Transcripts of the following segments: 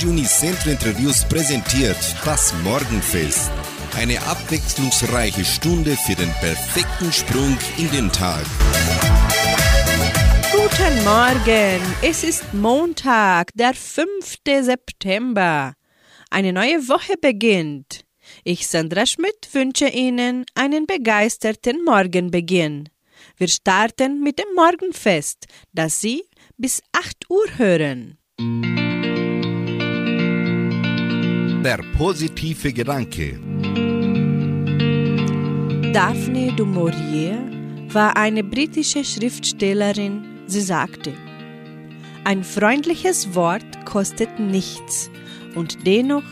Radio Unicentro Interviews präsentiert das Morgenfest. Eine abwechslungsreiche Stunde für den perfekten Sprung in den Tag. Guten Morgen, es ist Montag, der 5. September. Eine neue Woche beginnt. Ich, Sandra Schmidt, wünsche Ihnen einen begeisterten Morgenbeginn. Wir starten mit dem Morgenfest, das Sie bis 8 Uhr hören. Der positive Gedanke. Daphne du Maurier war eine britische Schriftstellerin. Sie sagte, ein freundliches Wort kostet nichts und dennoch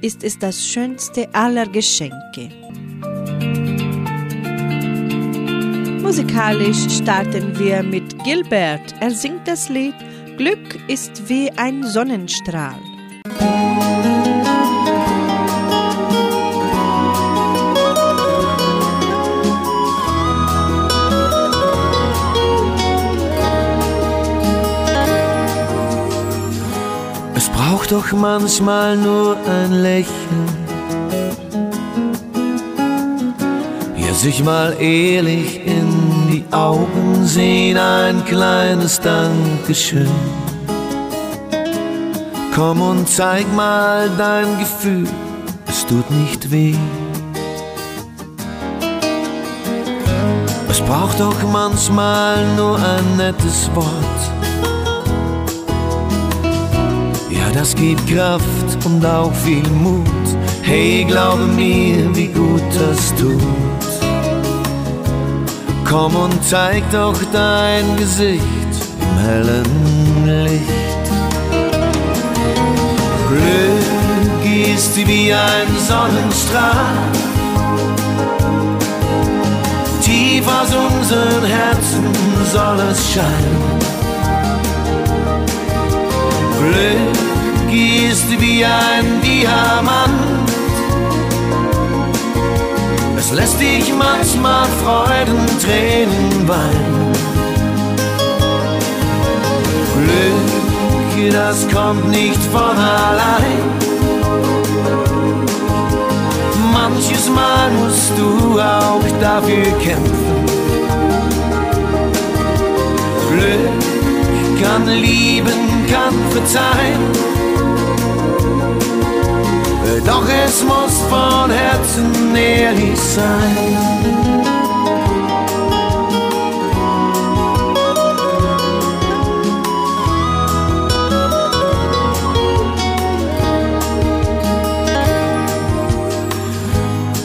ist es das schönste aller Geschenke. Musikalisch starten wir mit Gilbert. Er singt das Lied Glück ist wie ein Sonnenstrahl. Doch manchmal nur ein Lächeln. Ja, sich mal ehrlich in die Augen sehen, ein kleines Dankeschön. Komm und zeig mal dein Gefühl, es tut nicht weh. Es braucht doch manchmal nur ein nettes Wort. Das gibt Kraft und auch viel Mut. Hey, glaube mir, wie gut das tut. Komm und zeig doch dein Gesicht im hellen Licht. Glück ist wie ein Sonnenstrahl. Tief aus unseren Herzen soll es scheinen. Glück ist wie ein Diamant. Es lässt dich manchmal Freudentränen weinen. Glück, das kommt nicht von allein. Manches Mal musst du auch dafür kämpfen. Glück kann lieben, kann verzeihen. Doch es muss von Herzen ehrlich sein.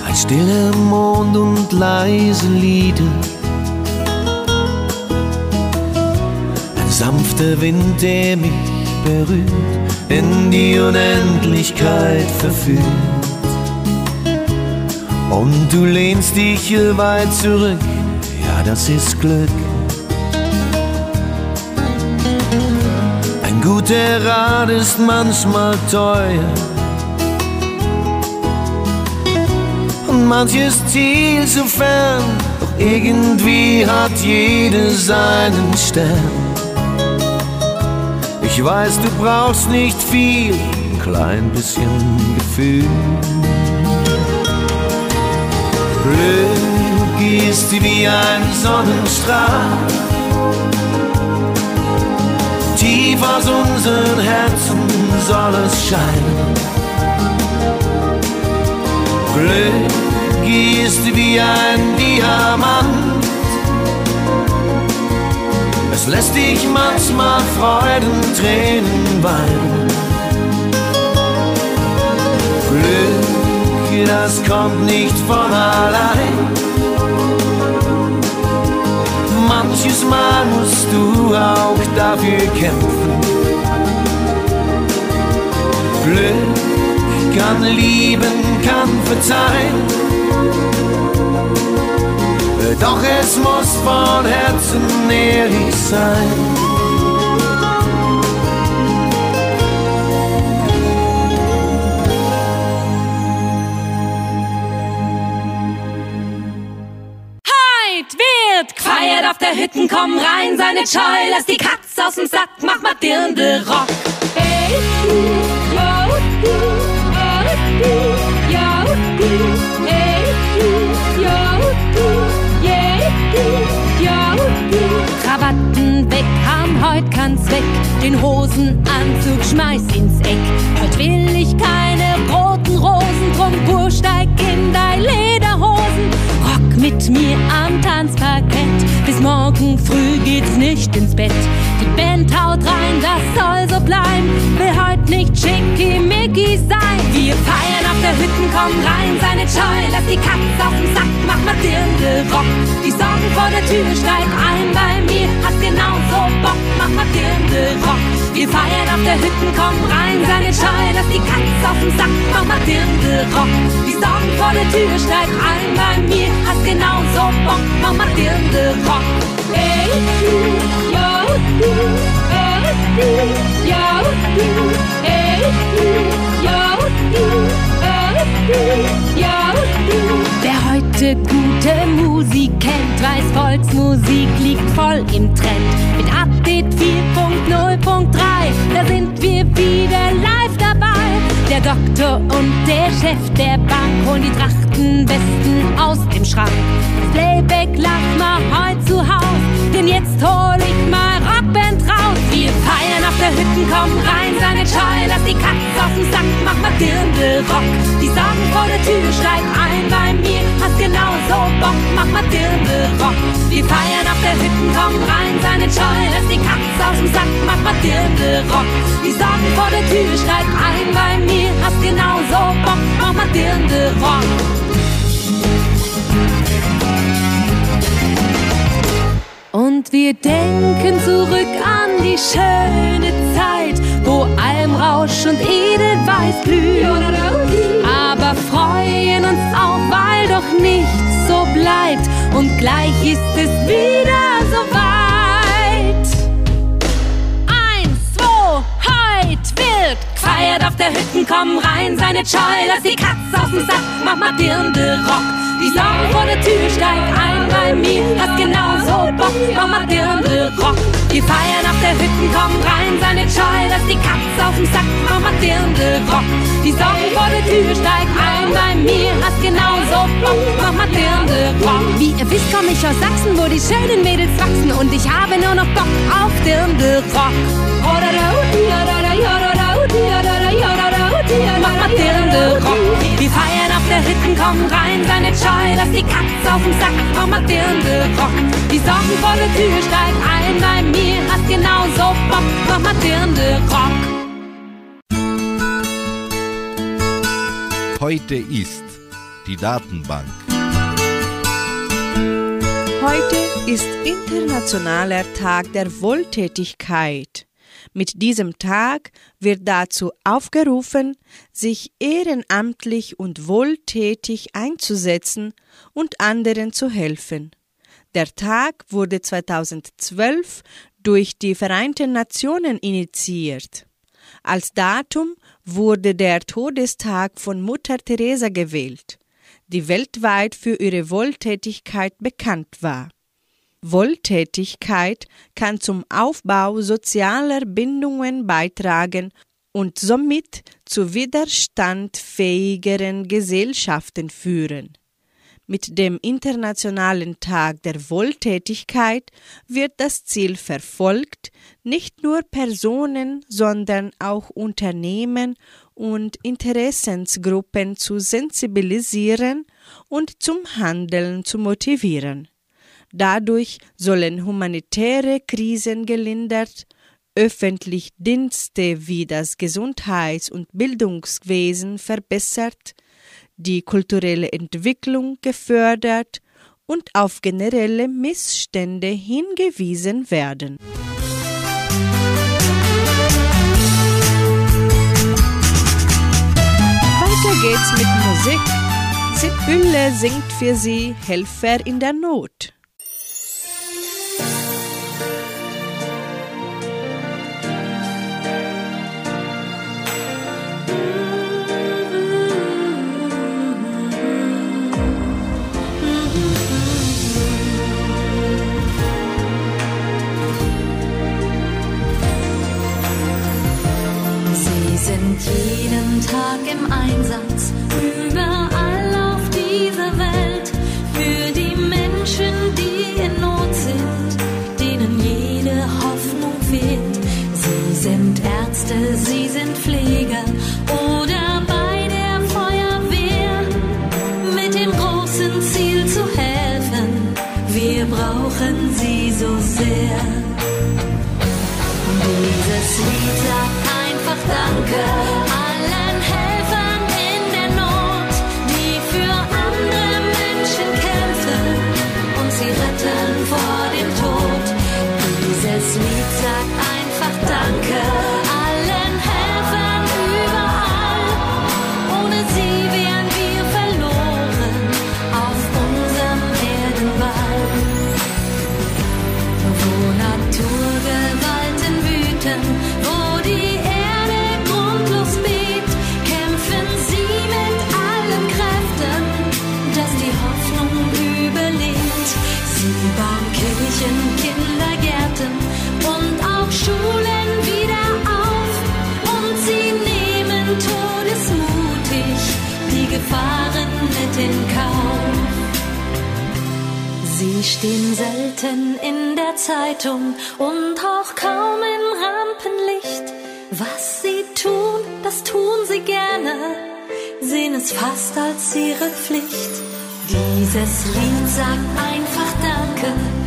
Ein stiller Mond und leise Lieder. Ein sanfter Wind, der mich berührt in die Unendlichkeit verführt. Und du lehnst dich hier weit zurück, ja, das ist Glück. Ein guter Rat ist manchmal teuer. Und manches Ziel so fern, doch irgendwie hat jeder seinen Stern. Ich weiß, du brauchst nicht viel, ein klein bisschen Gefühl. Glück ist wie ein Sonnenstrahl. Tief aus unseren Herzen soll es scheinen. Glück ist wie ein Diamant. Lässt dich manchmal Freudentränen weinen. Glück, das kommt nicht von allein. Manches Mal musst du auch dafür kämpfen. Glück kann lieben, kann verzeihen. Doch es muss von Herzen ehrlich sein. Heut wird gefeiert auf der Hütten, komm rein, seine Scheu, lass die Katze aus dem Sack, mach mal Dirndl Rock. Hey, Hosentanz weg, den Hosenanzug schmeiß ins Eck. Heute will ich keine roten Rosen, drum pur steig in dein Lederhosen. Rock mit mir am Tanzparkett, bis morgen früh geht's nicht ins Bett. Die Band haut rein, das soll so bleiben, will heute nicht schickimicki sein. Wir feiern auf der Hütten, komm rein, seine Scheu, lass die Katze auf den Sack, mach mal Dirndl Rock. Die Sorgen vor der Tür, steig ein bei mir, hast genauso Bock, mach mal Dirndl Rock. Wir feiern auf der Hütten, komm rein, seine Scheu, lass die Katze auf den Sack, mach mal Dirndl Rock. Die Sorgen vor der Tür, steig ein bei mir, hast genauso Bock, mach mal Dirndl Rock. Hey, du, yo, du, Wer heute gute Musik kennt, weiß, Volksmusik liegt voll im Trend. Mit Update 4.0.3, da sind wir wieder live dabei. Der Doktor und der Chef der Bank holen die Trachtenwesten aus dem Schrank. Das Playback lach mal heut zu Haus, denn jetzt hol ich mal. Wir feiern auf der Hütten, komm rein, seine Scheu, lass die Katze auf den Sack, mach mal Dirndl Rock. Die Sorgen vor der Tür, steig ein bei mir, hast genauso Bock, mach mal Dirndl Rock. Wir feiern auf der Hütten, komm rein, seine Scheu, lass die Katze aus dem Sack, mach mal Dirndl Rock. Die Sorgen vor der Tür, steig ein bei mir, hast genauso Bock, mach mal Dirndl Und wir denken zurück an die schöne Zeit, wo Almrausch und Edelweiß blühen. Aber freuen uns auch, weil doch nichts so bleibt. Und gleich ist es wieder so weit. Eins, zwei, heut wird gefeiert auf der Hütten, komm rein, seine Scheu, lass die Katze aus dem Sack, mach mal Dirndl Rock. Die Sorgen vor der Tür, steig ein bei mir, hast genauso Bock, mach mal Dirndl Rock. Wir feiern auf der Hütten, komm rein, seine Scheu, lass die Katze auf dem Sack, mach mal Dirndl Rock. Die Sorgen vor der Tür, steig ein bei mir, hast genauso Bock, mach mal Dirndl Rock. Wie ihr wisst, komm ich aus Sachsen, wo die schönen Mädels wachsen und ich habe nur noch Bock auf Dirndl Rock. Mach mal Dirndl Rock. Wir feiern auf der Hütten, komm rein, seine Scheu, lass die Katze auf dem Sack, Dirndl Rock. Die Sorgen vor der Tür, steig ein bei mir, hast genauso Bock, Dirndl Rock. Heute ist die Datenbank. Heute ist Internationaler Tag der Wohltätigkeit. Mit diesem Tag wird dazu aufgerufen, sich ehrenamtlich und wohltätig einzusetzen und anderen zu helfen. Der Tag wurde 2012 durch die Vereinten Nationen initiiert. Als Datum wurde der Todestag von Mutter Teresa gewählt, die weltweit für ihre Wohltätigkeit bekannt war. Wohltätigkeit kann zum Aufbau sozialer Bindungen beitragen und somit zu widerstandfähigeren Gesellschaften führen. Mit dem Internationalen Tag der Wohltätigkeit wird das Ziel verfolgt, nicht nur Personen, sondern auch Unternehmen und Interessensgruppen zu sensibilisieren und zum Handeln zu motivieren. Dadurch sollen humanitäre Krisen gelindert, öffentlich Dienste wie das Gesundheits- und Bildungswesen verbessert, die kulturelle Entwicklung gefördert und auf generelle Missstände hingewiesen werden. Weiter geht's mit Musik. Sibylle singt für sie Helfer in der Not. sind jeden Tag im Einsatz, überall auf dieser Welt, für die Menschen, die in Not sind, denen jede Hoffnung fehlt. Sie sind Ärzte, sie sind Pfleger oder bei der Feuerwehr, mit dem großen Ziel zu helfen. Wir brauchen sie so sehr. Dieses Lied sagt einfach in Kauf. Sie stehen selten in der Zeitung und auch kaum im Rampenlicht. Was sie tun, das tun sie gerne, sehen es fast als ihre Pflicht. Dieses Lied sagt einfach Danke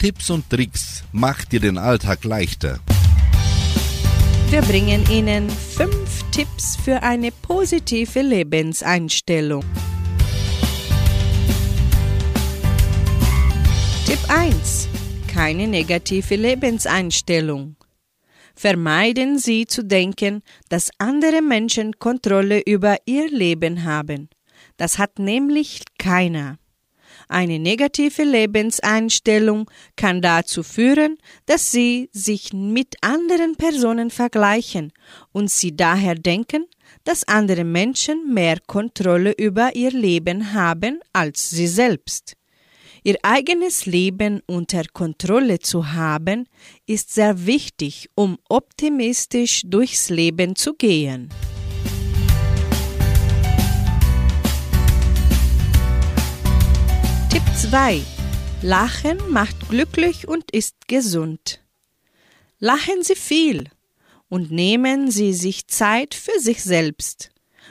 Tipps und Tricks macht dir den Alltag leichter. Wir bringen Ihnen fünf Tipps für eine positive Lebenseinstellung. Tipp 1. Keine negative Lebenseinstellung. Vermeiden Sie zu denken, dass andere Menschen Kontrolle über Ihr Leben haben. Das hat nämlich keiner. Eine negative Lebenseinstellung kann dazu führen, dass Sie sich mit anderen Personen vergleichen und Sie daher denken, dass andere Menschen mehr Kontrolle über ihr Leben haben als Sie selbst. Ihr eigenes Leben unter Kontrolle zu haben, ist sehr wichtig, um optimistisch durchs Leben zu gehen. Tipp 2. Lachen macht glücklich und ist gesund. Lachen Sie viel und nehmen Sie sich Zeit für sich selbst.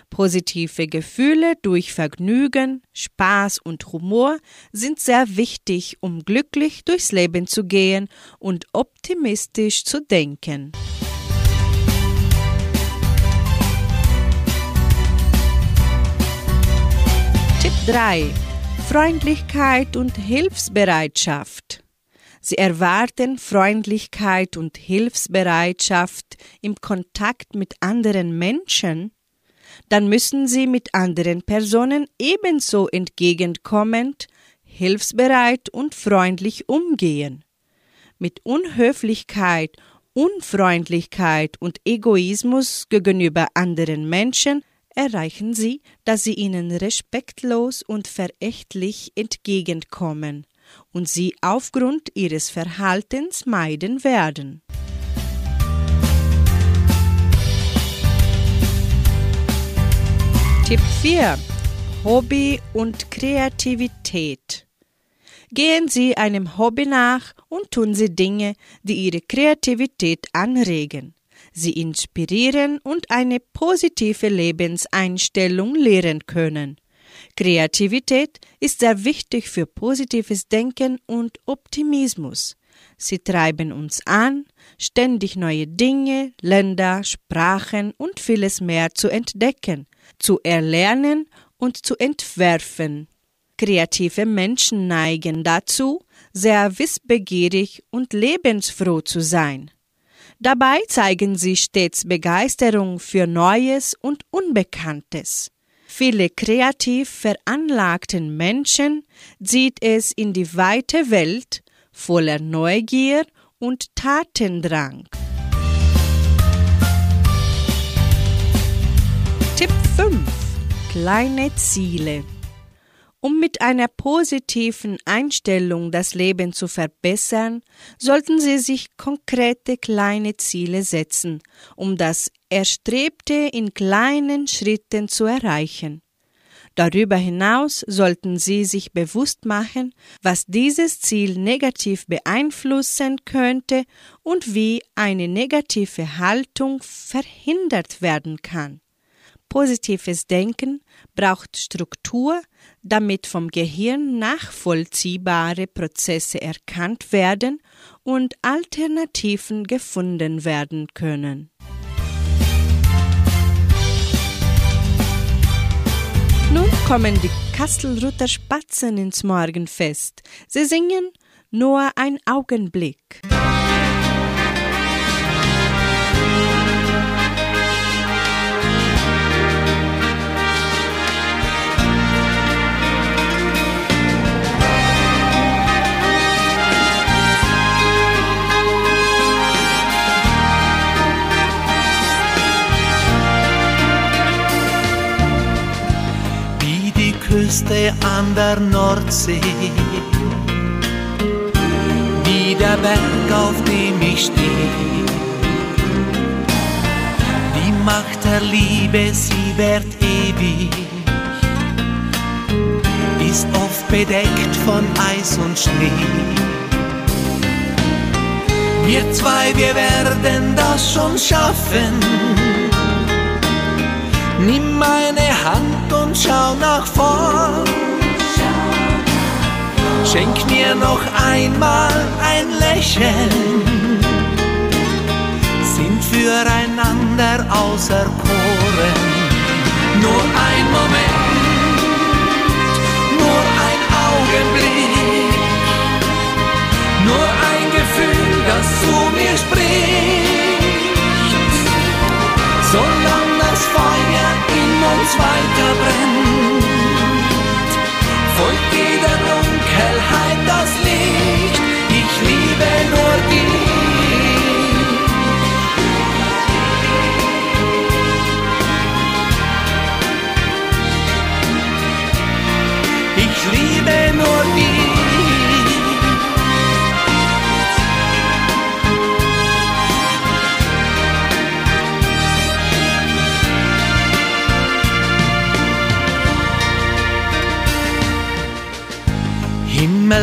Positive Gefühle durch Vergnügen, Spaß und Humor sind sehr wichtig, um glücklich durchs Leben zu gehen und optimistisch zu denken. Tipp 3. Freundlichkeit und Hilfsbereitschaft. Sie erwarten Freundlichkeit und Hilfsbereitschaft im Kontakt mit anderen Menschen, dann müssen Sie mit anderen Personen ebenso entgegenkommend, hilfsbereit und freundlich umgehen. Mit Unhöflichkeit, Unfreundlichkeit und Egoismus gegenüber anderen Menschen erreichen Sie, dass Sie ihnen respektlos und verächtlich entgegenkommen und Sie aufgrund Ihres Verhaltens meiden werden. Tipp 4. Hobby und Kreativität. Gehen Sie einem Hobby nach und tun Sie Dinge, die Ihre Kreativität anregen. Sie inspirieren und eine positive Lebenseinstellung lehren können. Kreativität ist sehr wichtig für positives Denken und Optimismus. Sie treiben uns an, ständig neue Dinge, Länder, Sprachen und vieles mehr zu entdecken, zu erlernen und zu entwerfen. Kreative Menschen neigen dazu, sehr wissbegierig und lebensfroh zu sein. Dabei zeigen sie stets Begeisterung für Neues und Unbekanntes. viele kreativ veranlagten Menschen zieht es in die weite Welt voller Neugier und Tatendrang. Tipp 5. Kleine Ziele. Um mit einer positiven Einstellung das Leben zu verbessern, sollten Sie sich konkrete kleine Ziele setzen, um das Erstrebte in kleinen Schritten zu erreichen. Darüber hinaus sollten Sie sich bewusst machen, was dieses Ziel negativ beeinflussen könnte und wie eine negative Haltung verhindert werden kann. Positives Denken braucht Struktur, damit vom Gehirn nachvollziehbare Prozesse erkannt werden und Alternativen gefunden werden können. Nun kommen die Kastelruther Spatzen ins Morgenfest. Sie singen nur ein Augenblick. Küste an der Nordsee, wie der Berg, auf dem ich stehe. Die Macht der Liebe, sie währt ewig, ist oft bedeckt von Eis und Schnee. Wir zwei, wir werden das schon schaffen. Nimm meine Hand und schau nach vorn. Schenk mir noch einmal ein Lächeln. Sind füreinander auserkoren. Nur ein Moment, nur ein Augenblick,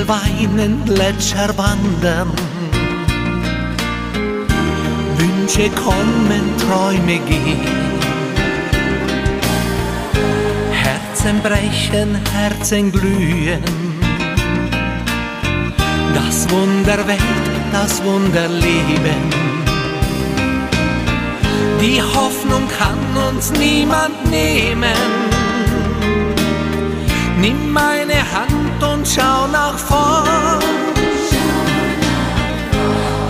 weinen, Gletscher wandern. Wünsche kommen, Träume gehen. Herzen brechen, Herzen glühen. Das Wunder Welt, das Wunder Leben. Die Hoffnung kann uns niemand nehmen. Nimm meine Hand nach.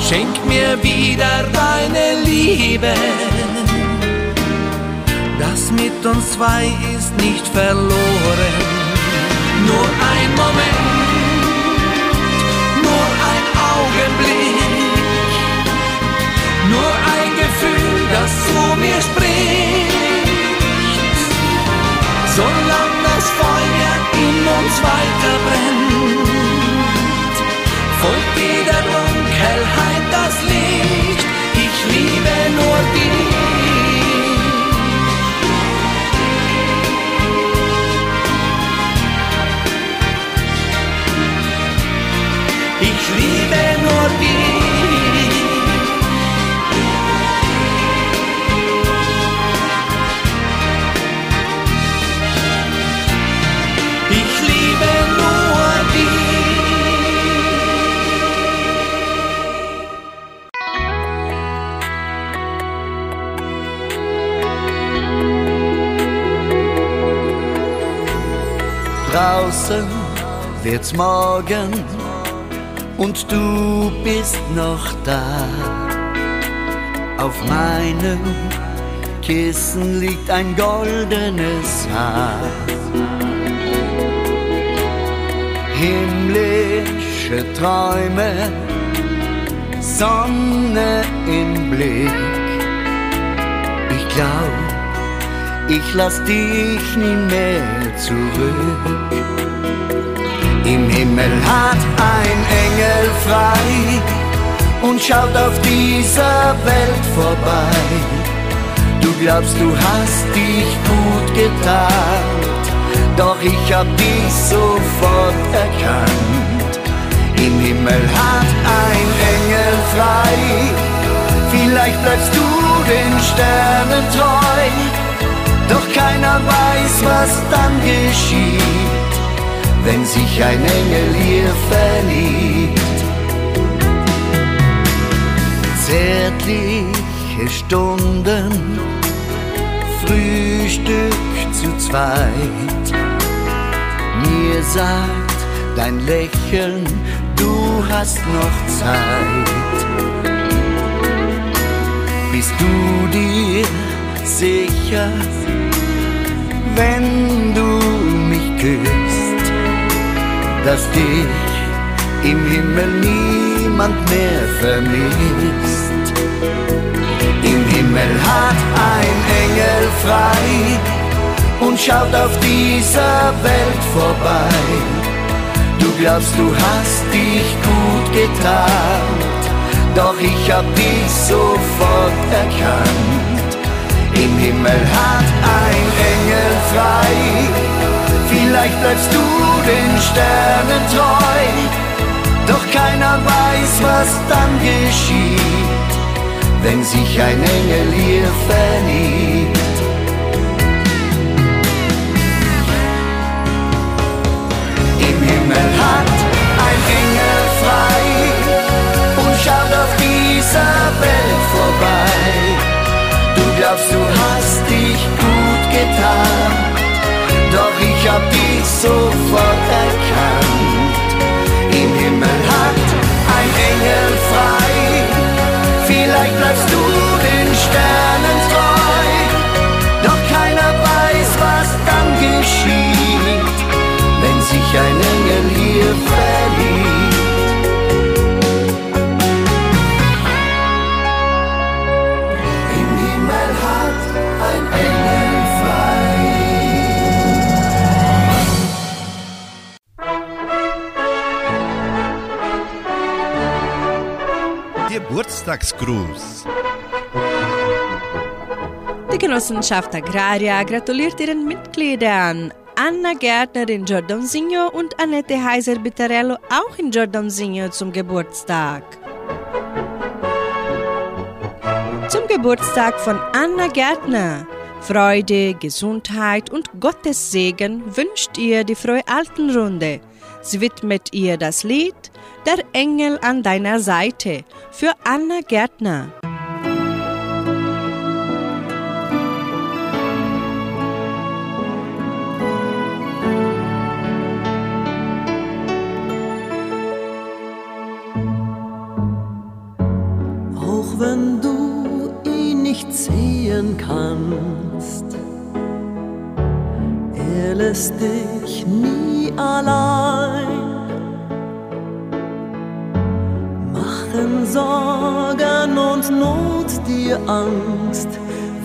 Schenk mir wieder deine Liebe. Das mit uns zwei ist nicht verloren. Nur ein Moment, nur ein Augenblick, nur ein Gefühl, das zu mir spricht. In uns weiter brennt, folgt jeder Dunkelheit das Licht. Ich liebe nur dich. Draußen wird's morgen und du bist noch da. Auf meinem Kissen liegt ein goldenes Haar. Himmlische Träume, Sonne im Blick. Ich glaub, ich lass dich nie mehr zurück. Im Himmel hat ein Engel frei und schaut auf dieser Welt vorbei. Du glaubst, du hast dich gut getan, doch ich hab dich sofort erkannt. Im Himmel hat ein Engel frei, vielleicht bleibst du den Sternen treu, doch keiner weiß, was dann geschieht, wenn sich ein Engel hier verliebt. Zärtliche Stunden, Frühstück zu zweit. Mir sagt dein Lächeln, du hast noch Zeit. Bist du dir sicher, wenn du mich küsst, dass dich im Himmel niemand mehr vermisst? Im Himmel hat ein Engel frei und schaut auf dieser Welt vorbei. Du glaubst, du hast dich gut getan, doch ich hab dich sofort erkannt. Im Himmel hat ein Engel frei, vielleicht bleibst du den Sternen treu, doch keiner weiß, was dann geschieht, wenn sich ein Engel hier verliebt. Im Himmel hat ein Engel frei und schaut auf dieser Welt vorbei. Du glaubst, du hast dich gut getan, doch ich hab dich sofort erkannt. Im Himmel hat ein Engel frei, vielleicht bleibst du den Sternen treu, doch keiner weiß, was dann geschieht, wenn sich ein Engel hier verliebt. Geburtstagsgruß. Die Genossenschaft Agraria gratuliert ihren Mitgliedern Anna Gärtner in Giordonsigno und Annette Heiser-Bittarello auch in Giordonsigno zum Geburtstag. Zum Geburtstag von Anna Gärtner. Freude, Gesundheit und Gottes Segen wünscht ihr die Frohe Altenrunde. Sie widmet ihr das Lied Der Engel an deiner Seite für Anna Gärtner. Auch wenn du ihn nicht sehen kannst, er lässt dich nie allein. Sorgen und Not dir Angst,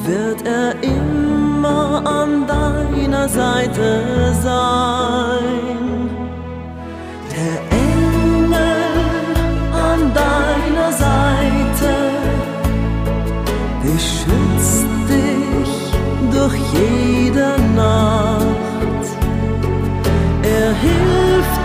wird er immer an deiner Seite sein. Der Engel an deiner Seite beschützt dich durch jede Nacht. Er hilft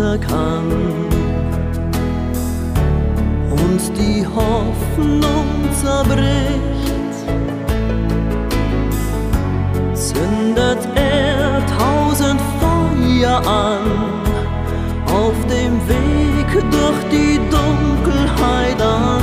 weiter kann. Und die Hoffnung zerbricht, zündet er tausend Feuer an. Auf dem Weg durch die Dunkelheit ans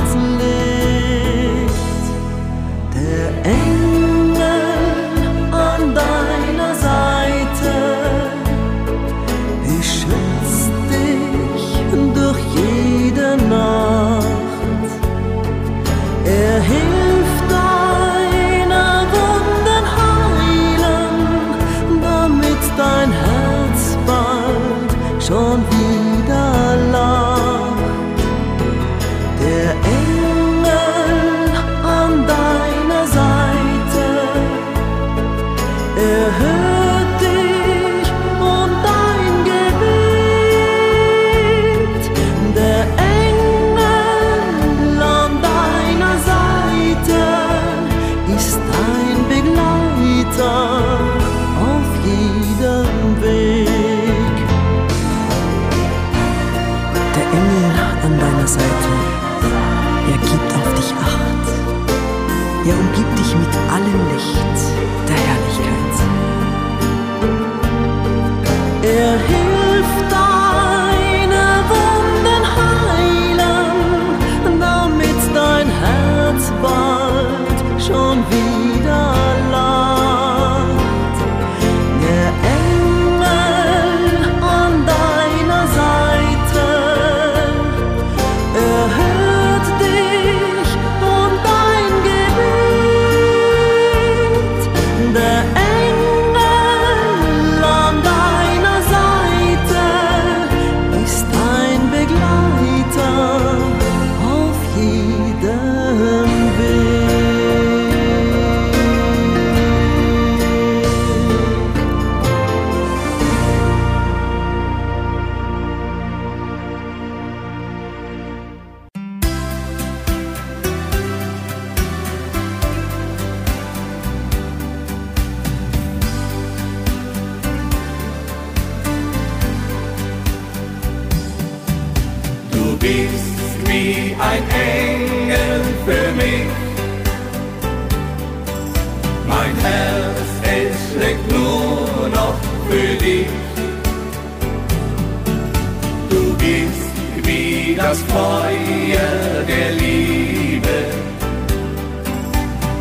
das Feuer der Liebe.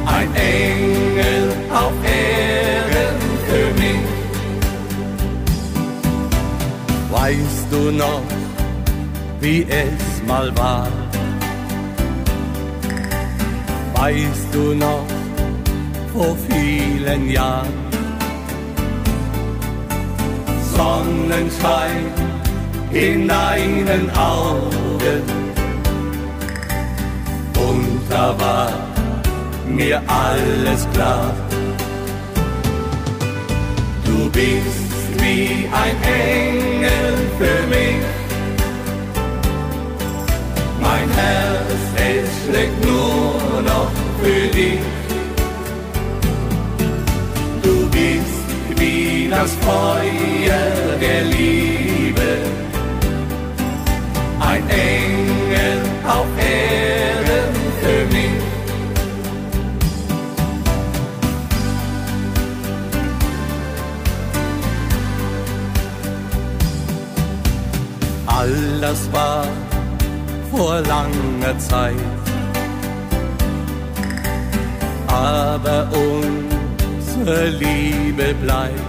Ein Engel auf Erden für mich. Weißt du noch, wie es mal war. Weißt du noch, vor vielen Jahren, Sonnenschein in deinen Augen, und da war mir alles klar. Du bist wie ein Engel für mich. Mein Herz, es schlägt nur noch für dich. Du bist wie das Feuer der Liebe. Ein Engel auf Erden für mich. All das war vor langer Zeit. Aber unsere Liebe bleibt.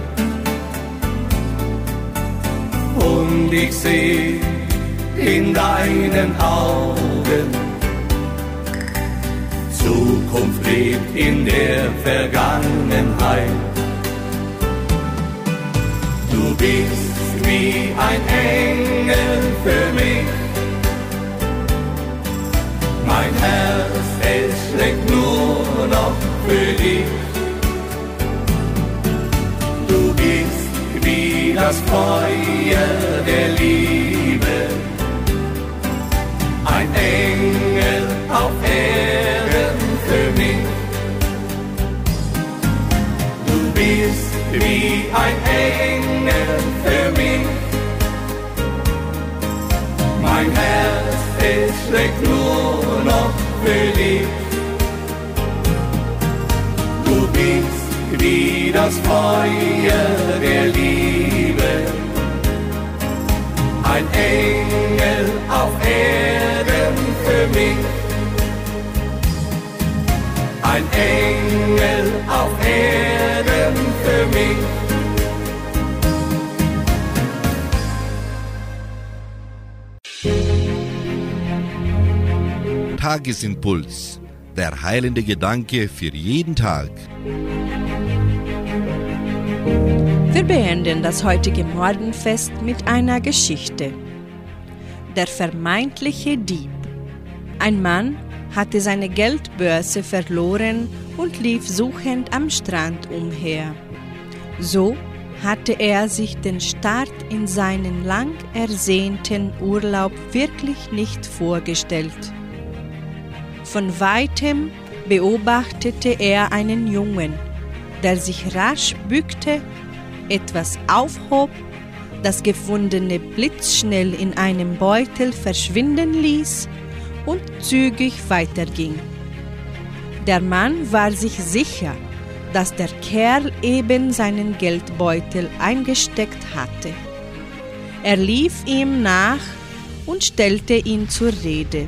Und ich seh in deinen Augen, Zukunft lebt in der Vergangenheit. Du bist wie ein Engel für mich. Mein Herz, es schlägt nur noch für dich. Du bist wie das Feuer der Liebe. Engel auf Erden für mich. Du bist wie ein Engel für mich. Mein Herz, es schlägt nur noch für dich. Du bist wie das Feuer der Liebe, ein Engel auf Erden für mich. Ein Engel auf Erden für mich. Tagesimpuls. Der heilende Gedanke für jeden Tag. Wir beenden das heutige Morgenfest mit einer Geschichte. Der vermeintliche Dieb. Ein Mann hatte seine Geldbörse verloren und lief suchend am Strand umher. So hatte er sich den Start in seinen lang ersehnten Urlaub wirklich nicht vorgestellt. Von weitem beobachtete er einen Jungen, der sich rasch bückte, etwas aufhob, das gefundene blitzschnell in einem Beutel verschwinden ließ und zügig weiterging. Der Mann war sich sicher, dass der Kerl eben seinen Geldbeutel eingesteckt hatte. Er lief ihm nach und stellte ihn zur Rede.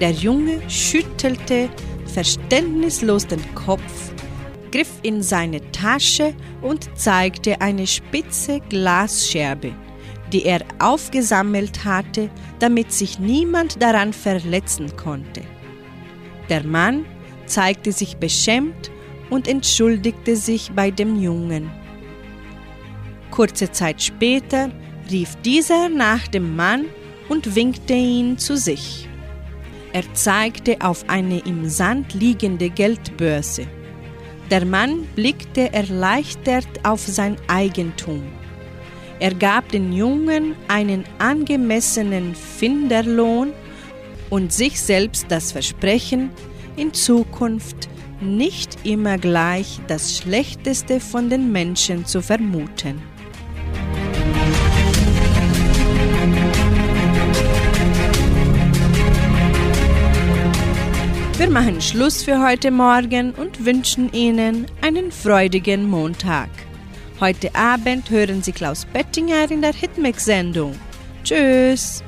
Der Junge schüttelte verständnislos den Kopf, griff in seine Tasche und zeigte eine spitze Glasscherbe, die er aufgesammelt hatte, damit sich niemand daran verletzen konnte. Der Mann zeigte sich beschämt und entschuldigte sich bei dem Jungen. Kurze Zeit später rief dieser nach dem Mann und winkte ihn zu sich. Er zeigte auf eine im Sand liegende Geldbörse. Der Mann blickte erleichtert auf sein Eigentum. Er gab den Jungen einen angemessenen Finderlohn und sich selbst das Versprechen, in Zukunft nicht immer gleich das Schlechteste von den Menschen zu vermuten. Wir machen Schluss für heute Morgen und wünschen Ihnen einen freudigen Montag. Heute Abend hören Sie Klaus Bettinger in der Hitmix-Sendung. Tschüss!